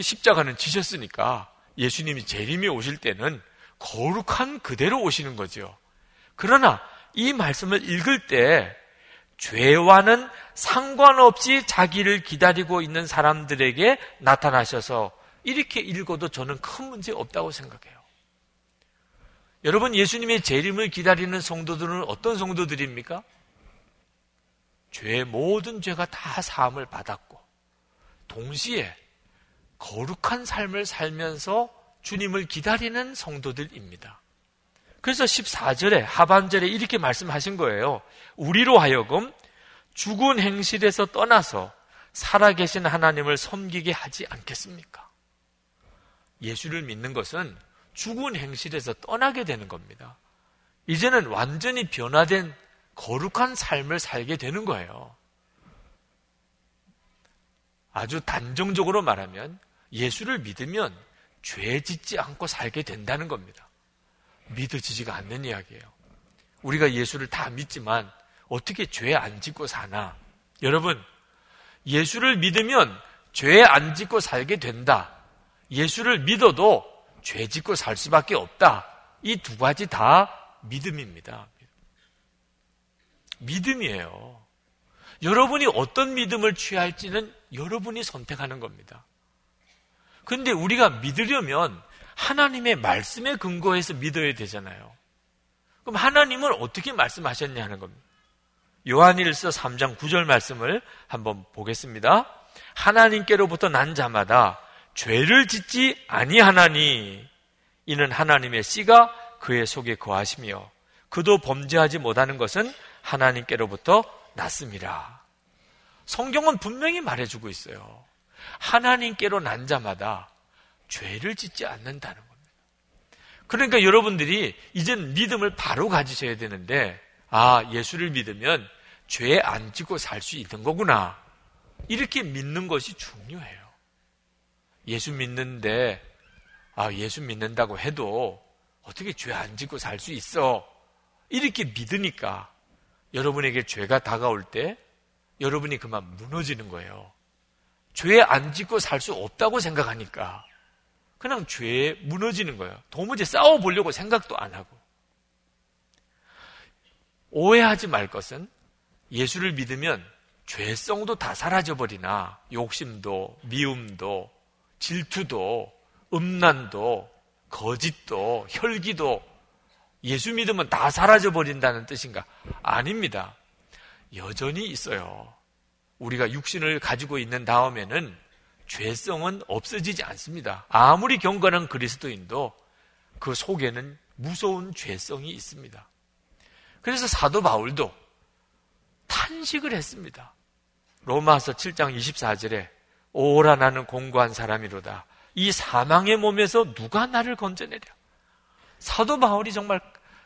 십자가는 지셨으니까 예수님이 재림이 오실 때는 거룩한 그대로 오시는 거죠. 그러나 이 말씀을 읽을 때 죄와는 상관없이 자기를 기다리고 있는 사람들에게 나타나셔서 이렇게 읽어도 저는 큰 문제 없다고 생각해요. 여러분 예수님의 재림을 기다리는 성도들은 어떤 성도들입니까? 죄 모든 죄가 다 사함을 받았고 동시에 거룩한 삶을 살면서 주님을 기다리는 성도들입니다. 그래서 14절에 하반절에 이렇게 말씀하신 거예요. 우리로 하여금 죽은 행실에서 떠나서 살아계신 하나님을 섬기게 하지 않겠습니까? 예수를 믿는 것은 죽은 행실에서 떠나게 되는 겁니다. 이제는 완전히 변화된 거룩한 삶을 살게 되는 거예요. 아주 단정적으로 말하면 예수를 믿으면 죄 짓지 않고 살게 된다는 겁니다. 믿어지지가 않는 이야기예요. 우리가 예수를 다 믿지만 어떻게 죄 안 짓고 사나? 여러분, 예수를 믿으면 죄 안 짓고 살게 된다. 예수를 믿어도 죄 짓고 살 수밖에 없다. 이 두 가지 다 믿음입니다. 믿음이에요. 여러분이 어떤 믿음을 취할지는 여러분이 선택하는 겁니다. 그런데 우리가 믿으려면 하나님의 말씀에 근거해서 믿어야 되잖아요. 그럼 하나님은 어떻게 말씀하셨냐 하는 겁니다. 요한일서 3장 9절 말씀을 한번 보겠습니다. 하나님께로부터 난 자마다 죄를 짓지 아니하나니 이는 하나님의 씨가 그의 속에 거하시며 그도 범죄하지 못하는 것은 하나님께로부터 났습니다. 성경은 분명히 말해주고 있어요. 하나님께로 난 자마다 죄를 짓지 않는다는 겁니다. 그러니까 여러분들이 이젠 믿음을 바로 가지셔야 되는데, 아, 예수를 믿으면 죄 안 짓고 살 수 있는 거구나. 이렇게 믿는 것이 중요해요. 예수 믿는데, 아, 예수 믿는다고 해도 어떻게 죄 안 짓고 살 수 있어? 이렇게 믿으니까 여러분에게 죄가 다가올 때 여러분이 그만 무너지는 거예요. 죄 안 짓고 살 수 없다고 생각하니까 그냥 죄에 무너지는 거예요. 도무지 싸워보려고 생각도 안 하고. 오해하지 말 것은 예수를 믿으면 죄성도 다 사라져버리나 욕심도, 미움도, 질투도, 음란도, 거짓도, 혈기도 예수 믿으면 다 사라져버린다는 뜻인가? 아닙니다. 여전히 있어요. 우리가 육신을 가지고 있는 다음에는 죄성은 없어지지 않습니다. 아무리 경건한 그리스도인도 그 속에는 무서운 죄성이 있습니다. 그래서 사도 바울도 탄식을 했습니다. 로마서 7장 24절에 오라 나는 공고한 사람이로다. 이 사망의 몸에서 누가 나를 건져내랴? 사도 바울이 정말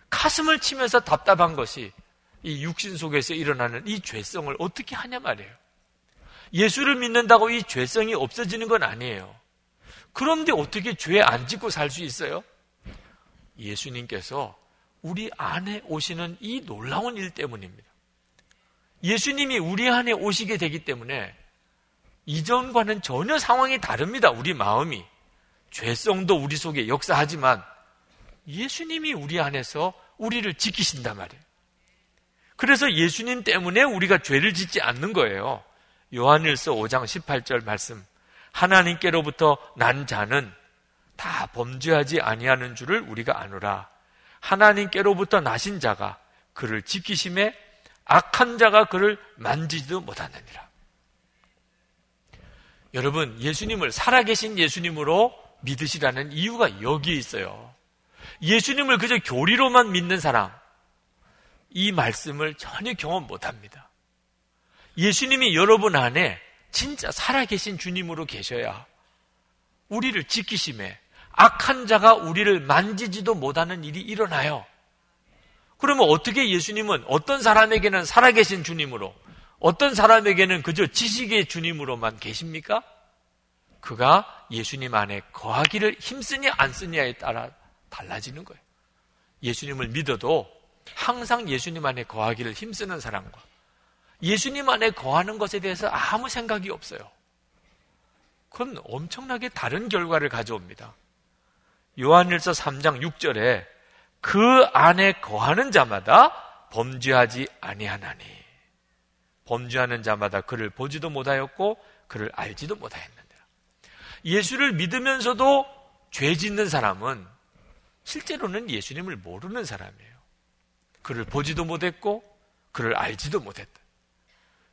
가슴을 치면서 답답한 것이 이 육신 속에서 일어나는 이 죄성을 어떻게 하냐 말이에요. 예수를 믿는다고 이 죄성이 없어지는 건 아니에요. 그런데 어떻게 죄 안 짓고 살 수 있어요? 예수님께서 우리 안에 오시는 이 놀라운 일 때문입니다. 예수님이 우리 안에 오시게 되기 때문에 이전과는 전혀 상황이 다릅니다. 우리 마음이. 죄성도 우리 속에 역사하지만 예수님이 우리 안에서 우리를 지키신단 말이에요. 그래서 예수님 때문에 우리가 죄를 짓지 않는 거예요. 요한일서 5장 18절 말씀. 하나님께로부터 난 자는 다 범죄하지 아니하는 줄을 우리가 아노라. 하나님께로부터 나신 자가 그를 지키심에 악한 자가 그를 만지지도 못하느니라. 여러분, 예수님을 살아계신 예수님으로 믿으시라는 이유가 여기에 있어요. 예수님을 그저 교리로만 믿는 사람, 이 말씀을 전혀 경험 못 합니다. 예수님이 여러분 안에 진짜 살아계신 주님으로 계셔야 우리를 지키심에 악한 자가 우리를 만지지도 못하는 일이 일어나요. 그러면 어떻게 예수님은 어떤 사람에게는 살아계신 주님으로, 어떤 사람에게는 그저 지식의 주님으로만 계십니까? 그가 예수님 안에 거하기를 힘쓰냐 안 쓰냐에 따라 달라지는 거예요. 예수님을 믿어도 항상 예수님 안에 거하기를 힘쓰는 사람과 예수님 안에 거하는 것에 대해서 아무 생각이 없어요. 그건 엄청나게 다른 결과를 가져옵니다. 요한일서 3장 6절에 그 안에 거하는 자마다 범죄하지 아니하나니 범죄하는 자마다 그를 보지도 못하였고 그를 알지도 못하였는데 예수를 믿으면서도 죄 짓는 사람은 실제로는 예수님을 모르는 사람이에요. 그를 보지도 못했고 그를 알지도 못했다.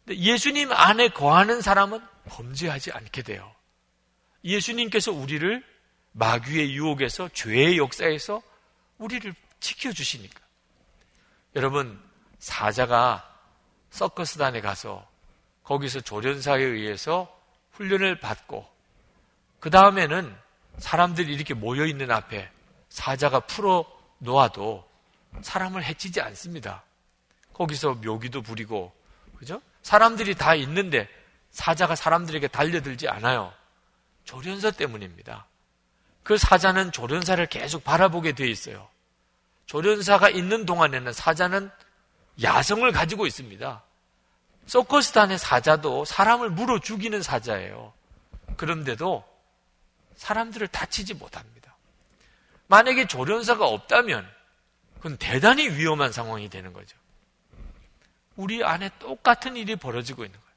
예수님 안에 거하는 사람은 범죄하지 않게 돼요. 예수님께서 우리를 마귀의 유혹에서 죄의 역사에서 우리를 지켜주시니까. 여러분, 사자가 서커스단에 가서 거기서 조련사에 의해서 훈련을 받고 그 다음에는 사람들이 이렇게 모여 있는 앞에 사자가 풀어 놓아도 사람을 해치지 않습니다. 거기서 묘기도 부리고 그죠? 사람들이 다 있는데 사자가 사람들에게 달려들지 않아요. 조련사 때문입니다. 그 사자는 조련사를 계속 바라보게 되어 있어요. 조련사가 있는 동안에는 사자는 야성을 가지고 있습니다. 서커스단의 사자도 사람을 물어 죽이는 사자예요. 그런데도 사람들을 다치지 못합니다. 만약에 조련사가 없다면 그건 대단히 위험한 상황이 되는 거죠. 우리 안에 똑같은 일이 벌어지고 있는 거예요.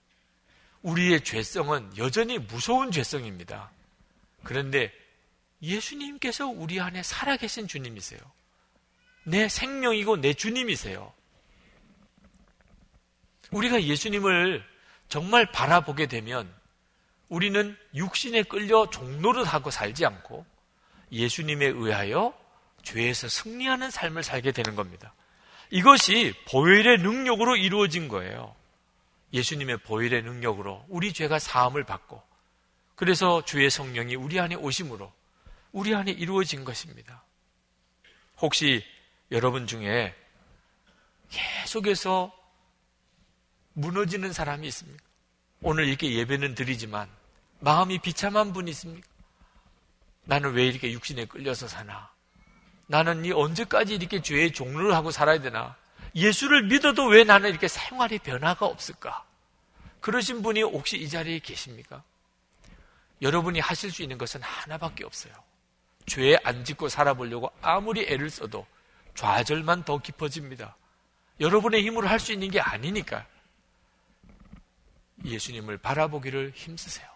우리의 죄성은 여전히 무서운 죄성입니다. 그런데 예수님께서 우리 안에 살아계신 주님이세요. 내 생명이고 내 주님이세요. 우리가 예수님을 정말 바라보게 되면 우리는 육신에 끌려 종노릇하고 살지 않고 예수님에 의하여 죄에서 승리하는 삶을 살게 되는 겁니다. 이것이 보혈의 능력으로 이루어진 거예요. 예수님의 보혈의 능력으로 우리 죄가 사함을 받고 그래서 주의 성령이 우리 안에 오심으로 우리 안에 이루어진 것입니다. 혹시 여러분 중에 계속해서 무너지는 사람이 있습니까? 오늘 이렇게 예배는 드리지만 마음이 비참한 분이 있습니까? 나는 왜 이렇게 육신에 끌려서 사나? 나는 이 언제까지 이렇게 죄의 종로를 하고 살아야 되나? 예수를 믿어도 왜 나는 이렇게 생활의 변화가 없을까? 그러신 분이 혹시 이 자리에 계십니까? 여러분이 하실 수 있는 것은 하나밖에 없어요. 죄에 안 짓고 살아보려고 아무리 애를 써도 좌절만 더 깊어집니다. 여러분의 힘으로 할 수 있는 게 아니니까. 예수님을 바라보기를 힘쓰세요.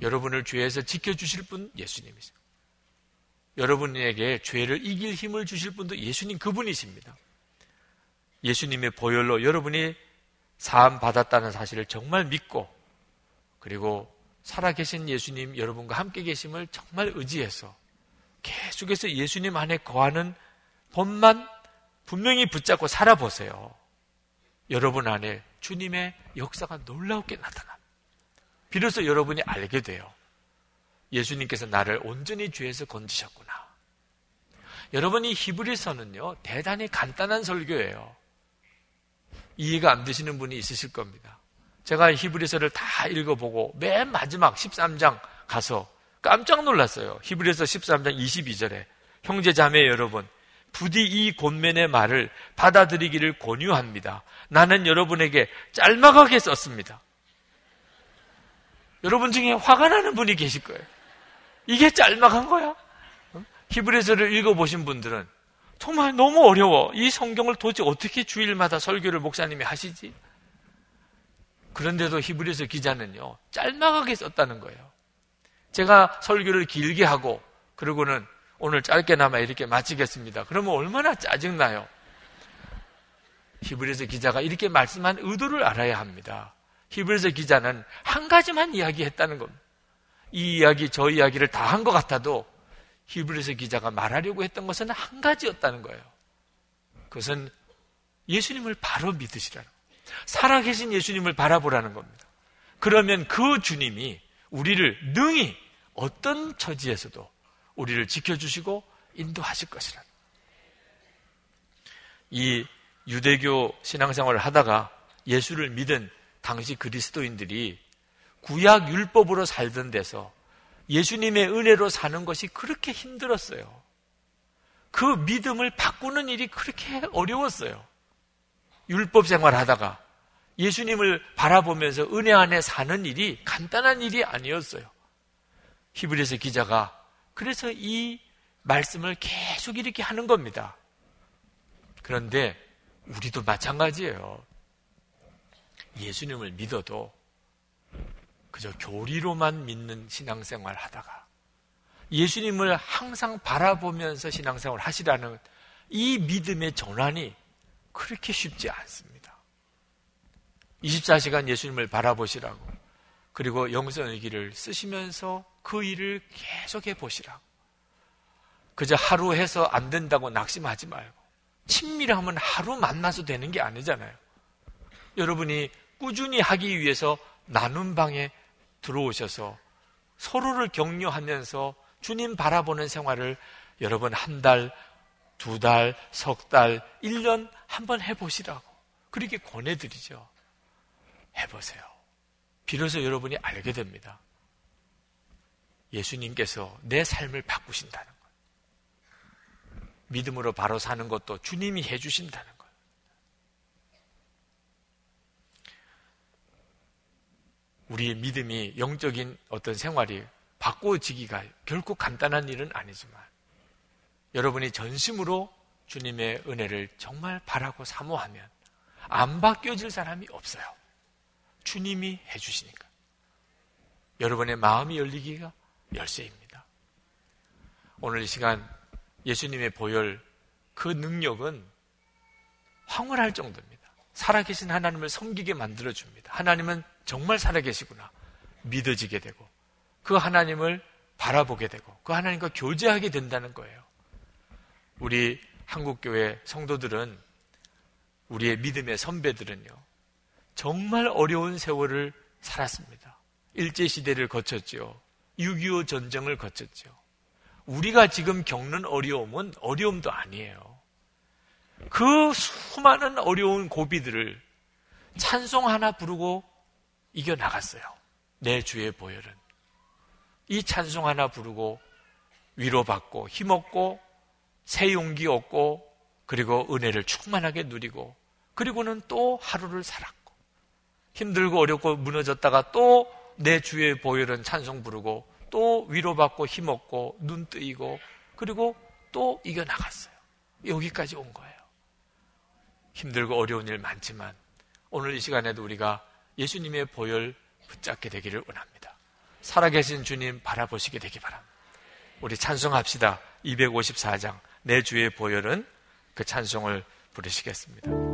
여러분을 죄에서 지켜주실 분 예수님이세요. 여러분에게 죄를 이길 힘을 주실 분도 예수님 그분이십니다. 예수님의 보혈로 여러분이 사함 받았다는 사실을 정말 믿고 그리고 살아계신 예수님 여러분과 함께 계심을 정말 의지해서 계속해서 예수님 안에 거하는 법만 분명히 붙잡고 살아보세요. 여러분 안에 주님의 역사가 놀라우게 나타납니다. 비로소 여러분이 알게 돼요. 예수님께서 나를 온전히 죄에서 건지셨구나. 여러분 이 히브리서는요, 대단히 간단한 설교예요. 이해가 안 되시는 분이 있으실 겁니다. 제가 히브리서를 다 읽어보고 맨 마지막 13장 가서 깜짝 놀랐어요. 히브리서 13장 22절에 형제 자매 여러분 부디 이 권면의 말을 받아들이기를 권유합니다. 나는 여러분에게 짤막하게 썼습니다. 여러분 중에 화가 나는 분이 계실 거예요. 이게 짤막한 거야? 히브리서를 읽어보신 분들은 정말 너무 어려워. 이 성경을 도대체 어떻게 주일마다 설교를 목사님이 하시지? 그런데도 히브리서 기자는요, 짤막하게 썼다는 거예요. 제가 설교를 길게 하고, 그러고는 오늘 짧게나마 이렇게 마치겠습니다. 그러면 얼마나 짜증나요? 히브리서 기자가 이렇게 말씀한 의도를 알아야 합니다. 히브리서 기자는 한 가지만 이야기했다는 겁니다. 이 이야기, 저 이야기를 다 한 것 같아도 히브리서 기자가 말하려고 했던 것은 한 가지였다는 거예요. 그것은 예수님을 바로 믿으시라는 살아계신 예수님을 바라보라는 겁니다. 그러면 그 주님이 우리를 능히 어떤 처지에서도 우리를 지켜주시고 인도하실 것이라. 이 유대교 신앙생활을 하다가 예수를 믿은 당시 그리스도인들이 구약 율법으로 살던 데서 예수님의 은혜로 사는 것이 그렇게 힘들었어요. 그 믿음을 바꾸는 일이 그렇게 어려웠어요. 율법 생활 하다가 예수님을 바라보면서 은혜 안에 사는 일이 간단한 일이 아니었어요. 히브리서 기자가 그래서 이 말씀을 계속 이렇게 하는 겁니다. 그런데 우리도 마찬가지예요. 예수님을 믿어도 그저 교리로만 믿는 신앙생활 하다가 예수님을 항상 바라보면서 신앙생활을 하시라는 이 믿음의 전환이 그렇게 쉽지 않습니다. 24시간 예수님을 바라보시라고 그리고 영성의기를 쓰시면서 그 일을 계속해 보시라고 그저 하루 해서 안 된다고 낙심하지 말고 친밀하면 하루 만나서 되는 게 아니잖아요. 여러분이 꾸준히 하기 위해서 나눈 방에 들어오셔서 서로를 격려하면서 주님 바라보는 생활을 여러분 한 달, 두 달, 석 달, 1년 한번 해보시라고. 그렇게 권해드리죠. 해보세요. 비로소 여러분이 알게 됩니다. 예수님께서 내 삶을 바꾸신다는 것. 믿음으로 바로 사는 것도 주님이 해주신다는 것. 우리의 믿음이 영적인 어떤 생활이 바꿔지기가 결코 간단한 일은 아니지만 여러분이 전심으로 주님의 은혜를 정말 바라고 사모하면 안 바뀌어질 사람이 없어요. 주님이 해주시니까. 여러분의 마음이 열리기가 열쇠입니다. 오늘 이 시간 예수님의 보혈 그 능력은 황홀할 정도입니다. 살아계신 하나님을 섬기게 만들어줍니다. 하나님은 정말 살아계시구나. 믿어지게 되고 그 하나님을 바라보게 되고 그 하나님과 교제하게 된다는 거예요. 우리 한국교회 성도들은 우리의 믿음의 선배들은요. 정말 어려운 세월을 살았습니다. 일제 시대를 거쳤죠. 6.25 전쟁을 거쳤죠. 우리가 지금 겪는 어려움은 어려움도 아니에요. 그 수많은 어려운 고비들을 찬송 하나 부르고 이겨나갔어요. 내 주의 보혈은. 이 찬송 하나 부르고 위로받고 힘없고 새 용기 얻고 그리고 은혜를 충만하게 누리고 그리고는 또 하루를 살았고 힘들고 어렵고 무너졌다가 또 내 주의 보혈은 찬송 부르고 또 위로받고 힘없고 눈 뜨이고 그리고 또 이겨나갔어요. 여기까지 온 거예요. 힘들고 어려운 일 많지만 오늘 이 시간에도 우리가 예수님의 보혈 붙잡게 되기를 원합니다. 살아계신 주님 바라보시게 되기 바랍니다. 우리 찬송합시다. 254장 내 주의 보혈은 그 찬송을 부르시겠습니다.